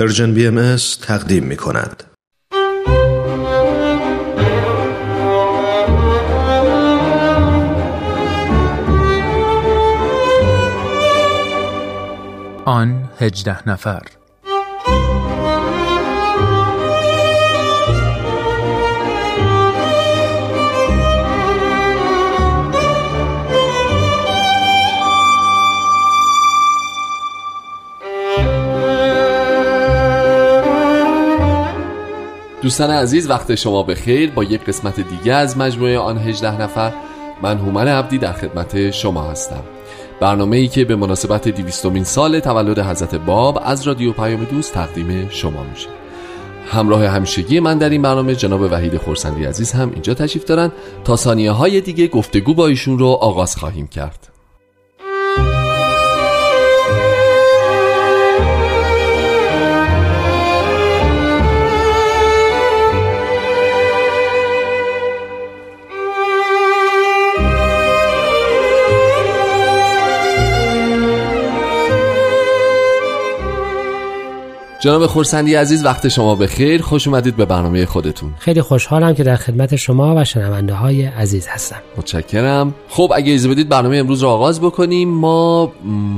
پرژن بی ام تقدیم می کند. آن هجده نفر دوستان عزیز وقت شما به خیر با یک قسمت دیگه از مجموعه آن 18 نفر من هومن عبدی در خدمت شما هستم. برنامه ای که به مناسبت دیویستومین سال تولد حضرت باب از رادیو پیام دوست تقدیم شما میشه. همراه همیشگی من در این برنامه جناب وحید خورسندی عزیز هم اینجا تشریف دارن. تا ثانیه های دیگه گفتگو با ایشون رو آغاز خواهیم کرد. جناب خورسندی عزیز وقت شما به خیر خوش اومدید به برنامه خودتون. خیلی خوشحالم که در خدمت شما و شنونده های عزیز هستم. متشکرم. خب اگه اجازه بدید برنامه امروز رو آغاز بکنیم. ما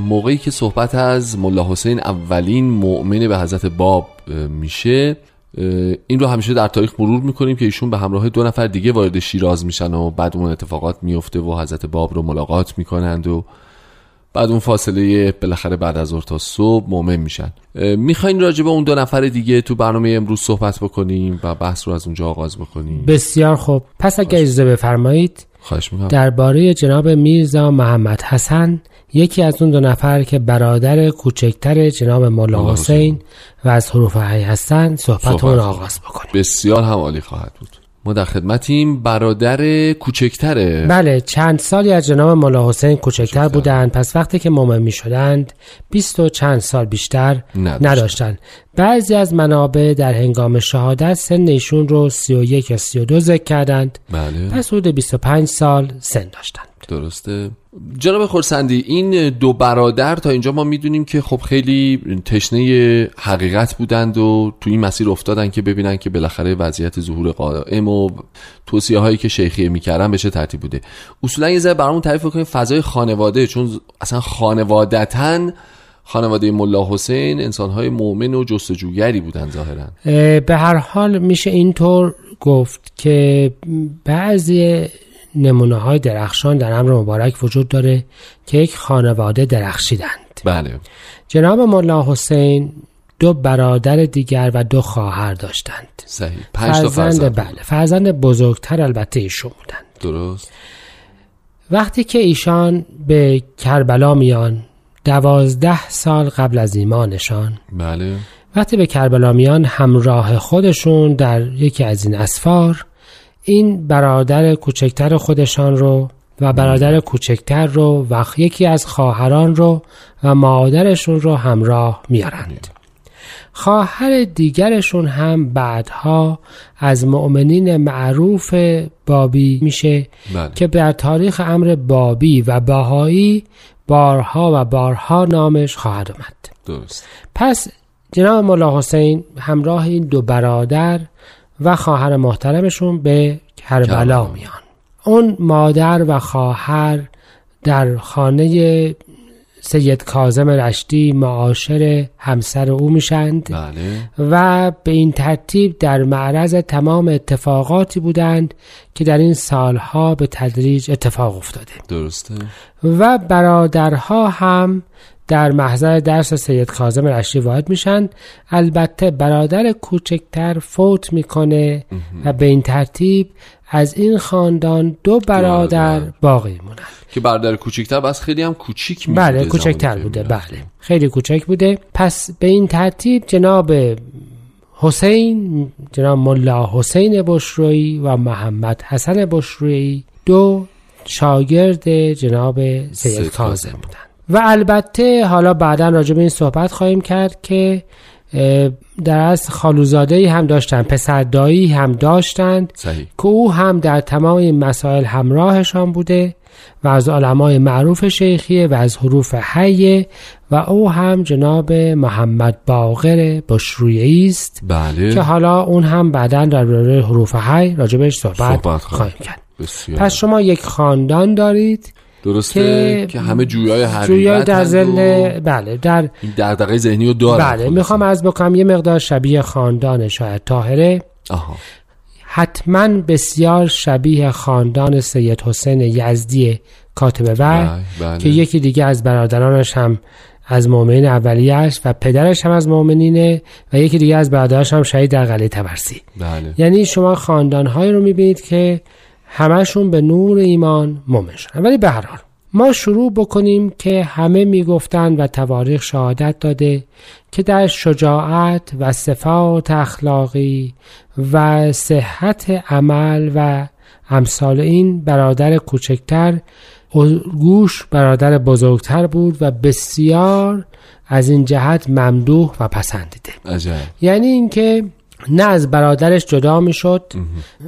موقعی که صحبت از ملا حسین اولین مؤمن به حضرت باب میشه این رو همیشه در تاریخ مرور می‌کنیم که ایشون به همراه دو نفر دیگه وارد شیراز میشن و بعد اون اتفاقات میفته و حضرت باب رو ملاقات می‌کنند و بعد اون فاصله بالاخره بعد از ظهر تا صبح مؤمن میشن. می‌خواین راجع به اون دو نفر دیگه تو برنامه امروز صحبت بکنیم و بحث رو از اونجا آغاز بکنیم. بسیار خوب. پس اگر اجازه بفرمایید خواهش می‌کنم. درباره جناب میرزا محمد حسن یکی از اون دو نفر که برادر کوچکتر جناب مولا حسین. و از حروف حی هستن صحبتمون آغاز بکنیم. بسیار هم عالی خواهد بود. ما در خدمتیم برادر کوچکتره. بله چند سالی از جناب مولا حسین کوچکتر بودند. پس وقتی که مومن می شدند بیست و چند سال بیشتر نداشتن. نداشتند بعضی از منابع در هنگام شهادت سن ایشون رو 31 یا 32 ذکر کردند. بله. پس حدود 25 سال سن داشتند درسته. جناب خورسندی این دو برادر تا اینجا ما می‌دونیم که خب خیلی تشنه حقیقت بودند و تو این مسیر افتادن که ببینن که بالاخره وضعیت ظهور قائم و توصیه هایی که شیخیه می‌کردن به چه ترتیب بوده. اصولا یه ذره برامون تعریف کنیم فضای خانواده چون اصلا خانوادتا خانواده ملا حسین انسانهای مؤمن و جستجوگری بودن ظاهرا. اه، به هر حال میشه اینطور گفت که بعضی نمونه های درخشان در امر مبارک وجود داره که یک خانواده درخشیدند. بله. جناب مولا حسین دو برادر دیگر و دو خواهر داشتند. صحیح. پنج فرزند فرزند. بله. فرزند بزرگتر البته ایشون بودند. درست. وقتی که ایشان به کربلا میان دوازده سال قبل از ایمانشان بله. وقتی به کربلا میان همراه خودشون در یکی از این اسفار این برادر کوچکتر خودشان رو و برادر کوچکتر رو و یکی از خواهران رو و مادرشون رو همراه میارند. خواهر دیگرشون هم بعدها از مؤمنین معروف بابی میشه بله. که در تاریخ امر بابی و باهایی بارها و بارها نامش خواهد آمد درست. پس جناب مولا حسین همراه این دو برادر و خواهر محترمشون به کربلا. میان. اون مادر و خواهر در خانه سید کازم رشتی معاشر همسر او میشند بله. و به این ترتیب در معرض تمام اتفاقاتی بودند که در این سالها به تدریج اتفاق افتاده. درسته. و برادرها هم در محضر درس سید کاظم رشتی وارد میشن. البته برادر کوچکتر فوت می‌کنه و به این ترتیب از این خاندان دو برادر برادر. باقی مونند. که برادر کوچیکتر بس خیلی هم کوچیک می بله بوده کوچکتر بوده. بله خیلی کوچک بوده. پس به این ترتیب جناب حسین جناب ملا حسین بشرویی و محمد حسن بشرویی دو شاگرد جناب سید کاظم بودند و البته حالا بعدا راجع به این صحبت خواهیم کرد که در اصل خالوزاده هم داشتن پسر دایی هم داشتند صحیح. که او هم در تمام این مسائل همراهشان بوده و از علمای معروف شیخیه و از حروف حیه و او هم جناب محمد باقر بشرویی است بله. که حالا اون هم بعدا در حروف هی راجبش صحبت, صحبت خواهیم خواهیم کرد. بسیار. پس شما یک خاندان دارید درسته؟ که- که, همه جویای حقیقت جویا در هند و زل بله در دغدغه ذهنی رو دارن بله. می‌خوام از بکنم یه مقدار شبیه خاندان شاید طاهره. آها. حتما بسیار شبیه خاندان سید حسین یزدی کاتب وحی بله بله. که یکی دیگه از برادرانش هم از مؤمنین اولیه است و پدرش هم از مؤمنینه و یکی دیگه از برادرش هم شهید در قلعه تبرسی. بله. یعنی شما خاندانهایی رو می‌بینید که همشون به نور ایمان مؤمن شدن. ولی به هر حال ما شروع بکنیم که همه می‌گفتند و تواریخ شهادت داده که در شجاعت و صفات اخلاقی و صحت عمل و امثال این برادر کوچکتر گوش برادر بزرگتر بود و بسیار از این جهت ممدوح و پسندیده. عجب. یعنی اینکه نه از برادرش جدا می‌شد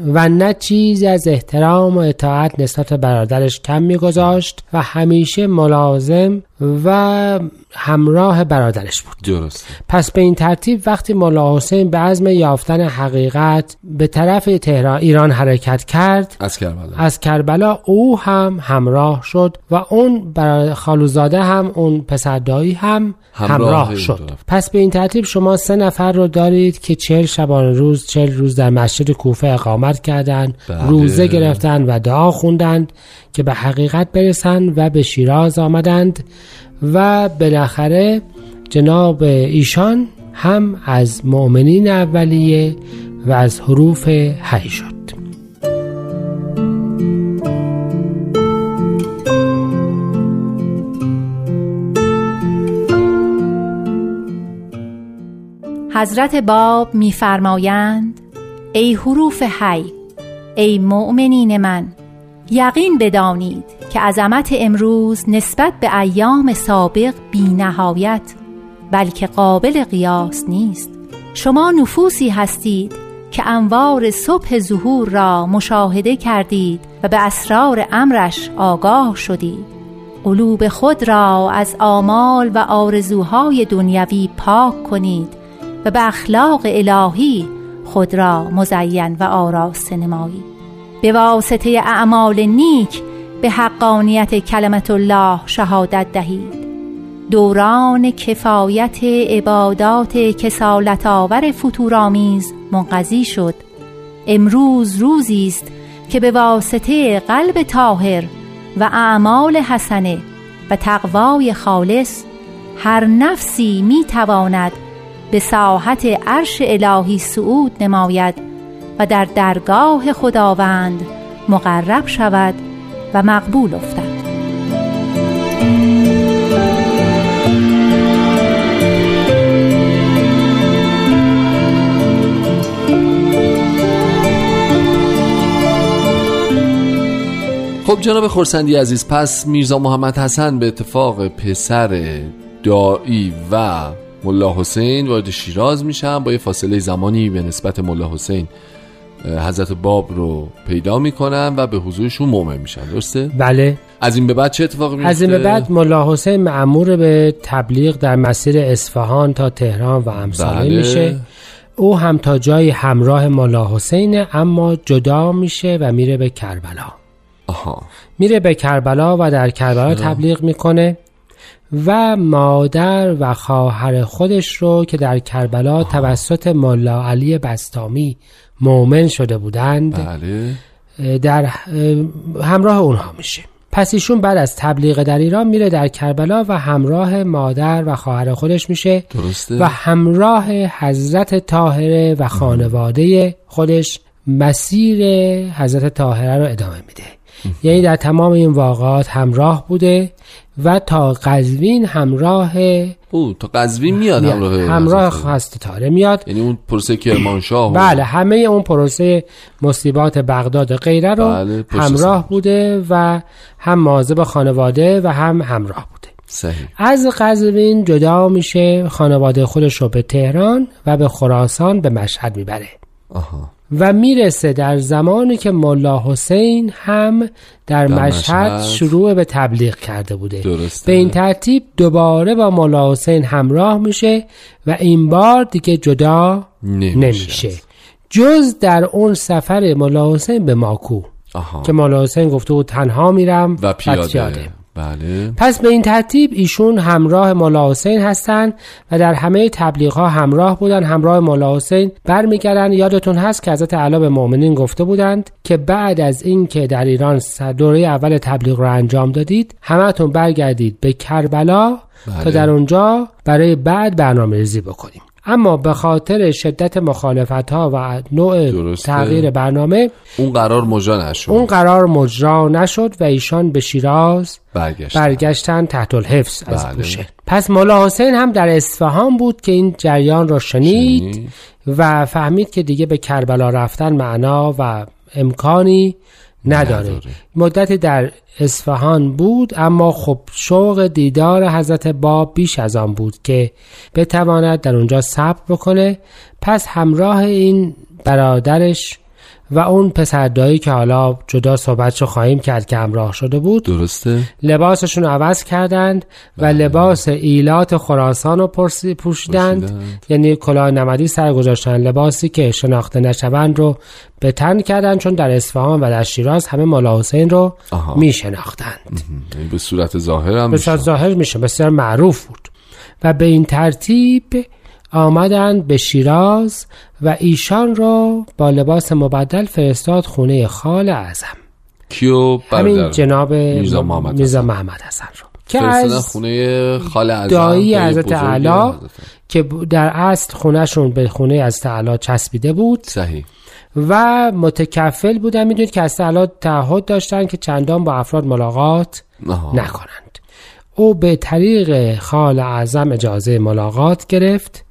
و نه چیزی از احترام و اطاعت نسبت به برادرش کم میگذاشت و همیشه ملازم و همراه برادرش بود. درسته پس به این ترتیب وقتی ملا حسین به عزم یافتن حقیقت به طرف تهران ایران حرکت کرد از کربلا. از کربلا او هم همراه شد و اون خالوزاده هم اون پسردایی هم همراه همراه, شد. پس به این ترتیب شما سه نفر رو دارید که چهل شبانه روز چهل روز در مسجد کوفه اقامت کردند بله. روزه گرفتند و دعا خوندند. که به حقیقت برسند و به شیراز آمدند و بالاخره جناب ایشان هم از مؤمنین اولیه و از حروف حی شد. حضرت باب میفرمایند ای حروف حی ای مؤمنین من یقین بدانید که عظمت امروز نسبت به ایام سابق بی نهایت بلکه قابل قیاس نیست. شما نفوسی هستید که انوار صبح ظهور را مشاهده کردید و به اسرار امرش آگاه شدید. قلوب خود را از آمال و آرزوهای دنیوی پاک کنید و به اخلاق الهی خود را مزین و آراسته نمایید. به واسطه اعمال نیک به حقانیت کلمت الله شهادت دهید. دوران کفایت عبادات کسالت آور فتورآمیز منقضی شد. امروز روزی است که به واسطه قلب طاهر و اعمال حسنه و تقوای خالص هر نفسی می تواند به ساحت عرش الهی صعود نماید. و در درگاه خداوند مقرب شود و مقبول افتد. خب جناب خورسندی عزیز پس میرزا محمد حسن به اتفاق پسر دایی و ملا حسین وارد شیراز میشن با یه فاصله زمانی به نسبت ملا حسین. حضرت باب رو پیدا می‌کنن و به حضورشون مؤمن میشن درسته؟ بله از این به بعد چه اتفاقی میفته؟ از این به بعد ملا حسین معمور به تبلیغ در مسیر اصفهان تا تهران و امثاله بله. میشه او هم تا جایی همراه ملا حسینه اما جدا میشه و میره به کربلا آها میره به کربلا و در کربلا تبلیغ می‌کنه و مادر و خواهر خودش رو که در کربلا توسط ملا علی بستامی مؤمن شده بودند. بله. در همراه اونها میشه. پس ایشون بعد از تبلیغ در ایران میره در کربلا و همراه مادر و خواهر خودش میشه درسته. و همراه حضرت طاهره و خانواده خودش مسیر حضرت طاهره رو ادامه میده. یعنی در تمام این واقعات همراه بوده. و تا قزوین همراه او تا قزوین میاد همراه همراه. حضرت طاهره میاد. یعنی اون پروسه کرمانشاه بله همه اون پروسه مصیبات بغداد و غیره رو بله، همراه. بوده و هم مواظب خانواده و هم همراه بوده. صحیح. از قزوین جدا میشه خانواده خودش رو به تهران و به خراسان به مشهد می‌بره. آها. و می‌رسه در زمانی که ملا حسین هم در, در مشهد, مشهد شروع به تبلیغ کرده بوده درسته. به این ترتیب دوباره با ملا حسین همراه میشه و این بار دیگه جدا نمیشه. نمیشه جز در اون سفر ملا حسین به ماکو آها. که ملا حسین گفته بود تنها میرم و پیاده پیاده. بله. پس به این ترتیب ایشون همراه مولا حسین هستند و در همه تبلیغ ها همراه بودن. همراه مولا حسین برمیگردن. یادتون هست که حضرت علا به مؤمنین گفته بودند که بعد از اینکه در ایران دوره اول تبلیغ رو انجام دادید همتون برگردید به کربلا بله. تا در اونجا برای بعد برنامه ریزی بکنیم. اما به خاطر شدت مخالفت ها و نوع درسته. تغییر برنامه اون قرار مجرا نشد اون قرار مجرا نشد و ایشان به شیراز برگشت برگشتن تحت الحفظ از بله. بوشهر پس مولا حسین هم در اصفهان بود که این جریان را شنید شنید. و فهمید که دیگه به کربلا رفتن معنا و امکانی نداره, نداره. مدتی در اصفهان بود اما خب شوق دیدار حضرت باب بیش از آن بود که بتواند در اونجا صبر بکنه پس همراه این برادرش و اون پسردایی که حالا جدا صحبتشو خواهیم کرد که همراه شده بود درسته؟ لباسشون رو عوض کردند و لباس ایلات خراسان رو پوشیدند. پوشیدند. یعنی کلاه نمدی سر گذاشتن. لباسی که شناخته نشوند رو به تن کردند چون در اصفهان و در شیراز همه مولا حسین رو آها. می شناختند یعنی به صورت ظاهر هم بسیار میشه. ظاهر میشه. بسیار معروف بود. و به این ترتیب آمدند به شیراز و ایشان را با لباس مبدل فرستاد خونه خال اعظم. کیو همین جناب میرزا محمد میرزا حسن. محمد حسن رو. که از خونه خال اعظم دایی دایی حضرت اعلی. که در اصل خونهشون به خونه از تعالی چسبیده بود. صحیح. و متکفل بودن می‌دونید که از تعالی تعهد داشتن که چندان با افراد ملاقات. نکنند. او به طریق خال اعظم اجازه ملاقات گرفت.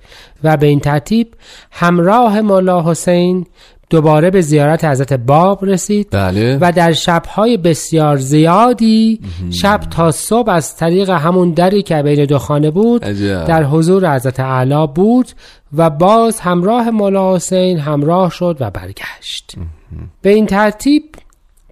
و به این ترتیب همراه مولا حسین دوباره به زیارت حضرت باب رسید بله. و در شبهای بسیار زیادی شب تا صبح از طریق همون دری که بین دو خانه بود عجب. در حضور حضرت اعلی بود و باز همراه مولا حسین همراه شد و برگشت. به این ترتیب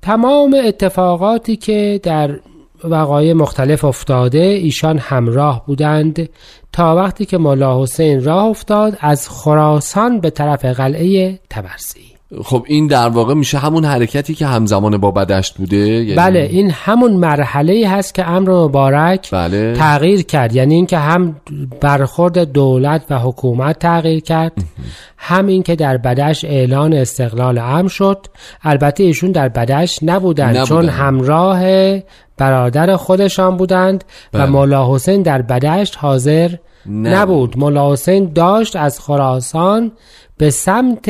تمام اتفاقاتی که در وقایع مختلف افتاده ایشان همراه بودند تا وقتی که مولا حسین راه افتاد از خراسان به طرف قلعه تبرسی. خب این در واقع میشه همون حرکتی که همزمان با بدشت بوده یعنی بله این همون مرحله هست که امر مبارک بله تغییر کرد یعنی اینکه هم برخورد دولت و حکومت تغییر کرد هم اینکه در بدش اعلان استقلال امر شد البته ایشون در بدش نبودند نبودند. چون همراه برادر خودشان بودند بله. و مولا حسین در بدشت حاضر نبود. نبود مولا حسین داشت از خراسان به سمت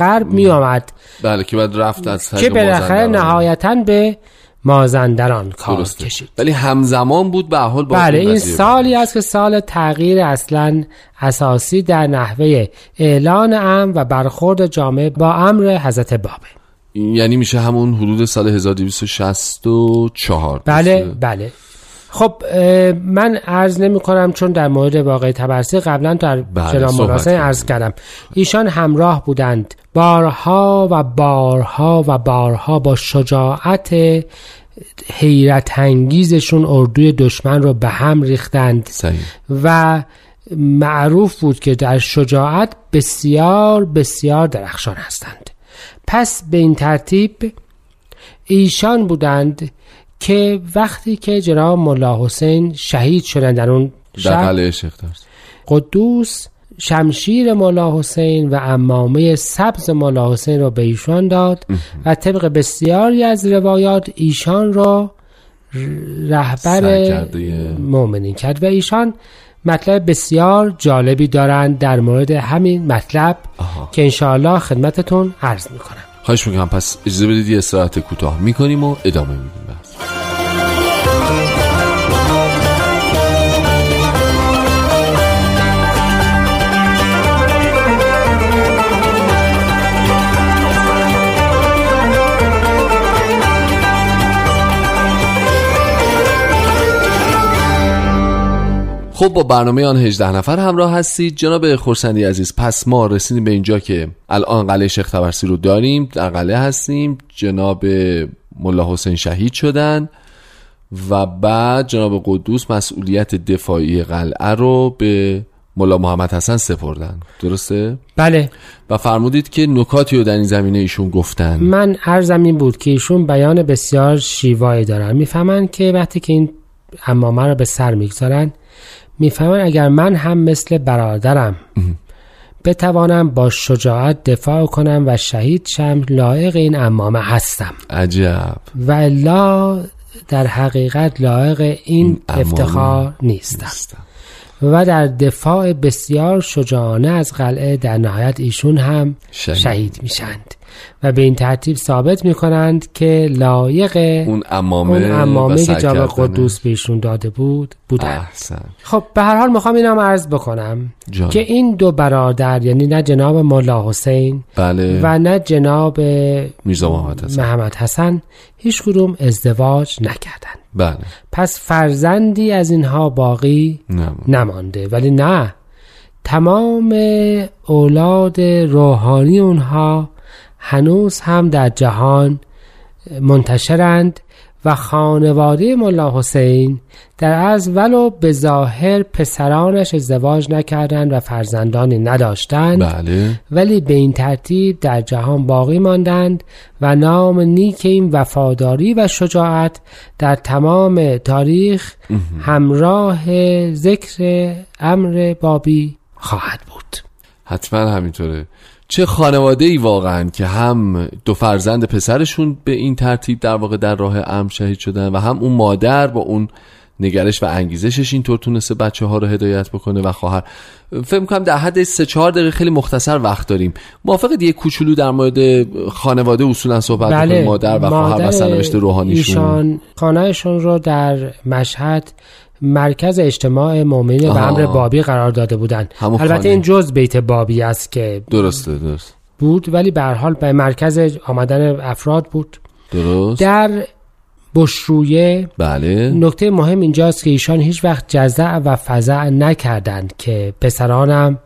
غرب می آمد بله که بعد رفت از که بالاخره. نهایتا به مازندران کار درسته. کشید ولی همزمان بود به حال با بله این. سالی است که سال تغییر اصلا اساسی در نحوه اعلان امر و برخورد جامعه با امر حضرت بابه یعنی میشه همون حدود سال 1264 بله؟ بله خب من عرض نمی کنم چون در مورد واقع تبرسی قبلا در جناب مراسم. عرض کردم. ایشان همراه بودند. بارها و بارها و بارها با شجاعت حیرت انگیزشون اردوی دشمن رو به هم ریختند. صحیح. و معروف بود که در شجاعت بسیار بسیار درخشان هستند. پس به این ترتیب ایشان بودند که وقتی که جناب ملا حسین شهید شدند در اون در شب قدوس شمشیر مولا حسین و امامه سبز مولا حسین را به ایشان داد و طبق بسیاری از روایات ایشان را رهبر. مؤمنین کرد و ایشان مطلب بسیار جالبی دارند در مورد همین مطلب آها. که انشاءالله خدمتتون عرض می‌کنم خواهش می‌کنم پس اجازه بدید یه استراحت کوتاه می‌کنیم و ادامه میدیم خب با برنامه آن 18 نفر همراه هستید. جناب خورسندی عزیز پس ما رسیدیم به اینجا که الان قلعه شیخ تبرسی رو داریم در قلعه هستیم. جناب ملا حسین شهید شدن و بعد جناب قدوس مسئولیت دفاعی قلعه رو به ملا محمد حسن سپردن. درسته؟ بله. و فرمودید که نکاتی رو در این زمینه ایشون گفتن. من عرضم این بود که ایشون بیان بسیار شیوایی دارن. می‌فهمن که وقتی که این امامه رو به سر می‌گذارن می‌فهمن اگر من هم مثل برادرم بتوانم با شجاعت دفاع کنم و شهید شم لایق این امامه هستم عجب و الا در حقیقت لایق این افتخار نیستم نیستم. و در دفاع بسیار شجاعانه از قلعه در نهایت ایشون هم شهید. شهید, میشند و به این ترتیب ثابت می‌کنند که لایق اون امامه, اون امامه که کردن. قدوس به ایشون داده بود بودند احسن. خب به هر حال می‌خوام اینم عرض بکنم جان. که این دو برادر یعنی نه جناب مولا حسین بله. و نه جناب میرزا محمد حسن. محمد حسن هیچ کدوم ازدواج نکردند. بله. پس فرزندی از اینها باقی نه. نمانده. ولی نه تمام اولاد روحانی اونها هنوز هم در جهان منتشرند و خانواده ملا حسین در از ولو به ظاهر پسرانش ازدواج نکردند و فرزندانی نداشتند بله. ولی به این ترتیب در جهان باقی ماندند و نام نیک این وفاداری و شجاعت در تمام تاریخ همراه ذکر امر بابی خواهد بود. حتما همینطوره. چه خانواده ای واقعا که هم دو فرزند پسرشون به این ترتیب در واقع در راه امر شهید شدن و هم اون مادر با اون نگرش و انگیزشش اینطور تونسته بچه ها رو هدایت بکنه و خواهر. فکر کنم در حد سه چهار دقیقه خیلی مختصر وقت داریم. موافق یه کوچولو در مورد خانواده اصولا صحبت بله. مادر و خواهر و سرنوشت روحانیشون؟ ایشان خانهشون رو در مشهد مرکز اجتماع مؤمنین آها. امر بابی قرار داده بودند البته خانه. این جز بیت بابی است که درسته درست بود ولی به هر حال به مرکز آمدن افراد بود. درست. در بشرویه بله. نکته مهم اینجاست که ایشان هیچ وقت جزع و فزع نکردند که پسرانم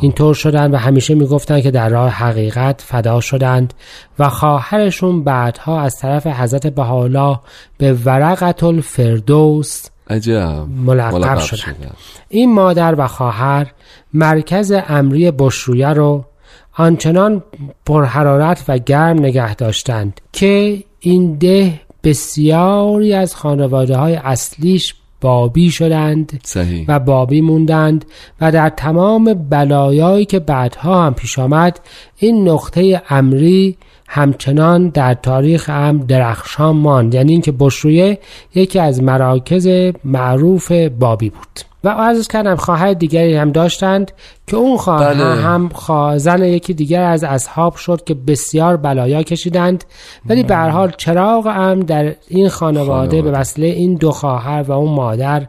اینطور شدند و همیشه می‌گفتند که در راه حقیقت فدا شدند و خواهرشون بعدها از طرف حضرت بهاءالله به ورقت الفردوس عجب. ملقب شدند این مادر و خواهر مرکز امری بشرویه رو آنچنان پرحرارت و گرم نگه داشتند که این ده بسیاری از خانواده های اصلیش بابی شدند صحیح. و بابی موندند و در تمام بلایایی که بعدها هم پیش آمد این نقطه امری همچنان در تاریخ هم درخشان ماند یعنی اینکه بشرویه یکی از مراکز معروف بابی بود و عرض کردم خواهر دیگری هم داشتند که اون خواهر بله. هم خوا- زن یکی دیگر از اصحاب شد که بسیار بلایا کشیدند ولی به هر حال چراغ هم در این خانواده, خانواده. به وسیله این دو خواهر و اون مادر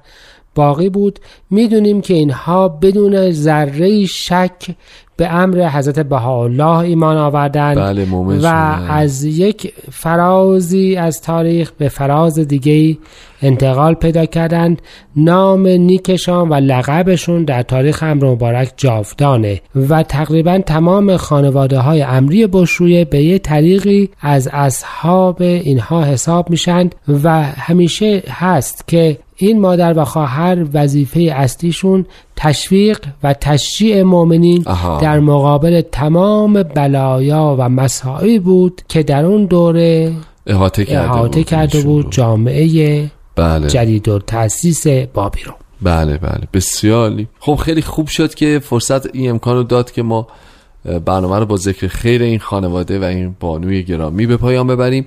باقی بود می‌دونیم که اینها بدون ذره شک به امر حضرت بهاءالله ایمان آوردند بله و. از یک فرازی از تاریخ به فراز دیگه انتقال پیدا کردند نام نیکشان و لقبشون در تاریخ امر مبارک جاودانه و تقریبا تمام خانواده های امری بشرویه به یه طریقی از اصحاب اینها حساب میشند و همیشه هست که این مادر و خواهر وظیفه اصلیشون تشویق و تشجیع مؤمنین. در مقابل تمام بلایا و مسائلی بود که در اون دوره احاطه کرده احاطه بود کرده بود. جامعه بله. جدید و تأسیس بابی رو بله. بله بسیاری خب خیلی خوب شد که فرصت این امکان رو داد که ما برنامه رو با ذکر خیر این خانواده و این بانوی گرامی به پایان ببریم.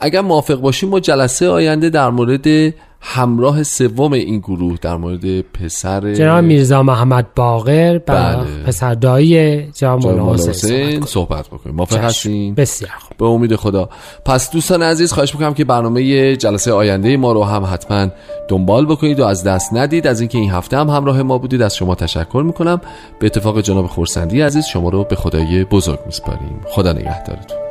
اگر موافق باشیم ما جلسه آینده در مورد همراه سوم این گروه در مورد پسر جناب میرزا محمد باقر بله. پسر دایی جناب مولانا حسین صحبت بکنیم. موافق کنیم. هستین؟ بسیار خوب. به امید خدا. پس دوستان عزیز خواهش می‌کنم که برنامه جلسه آینده ما رو هم حتما دنبال بکنید و از دست ندید. از اینکه این هفته هم همراه ما بودید از شما تشکر می‌کنم. به اتفاق جناب خورسندی عزیز شما رو به خدای بزرگ میسپاریم. خدا نگهدارتون.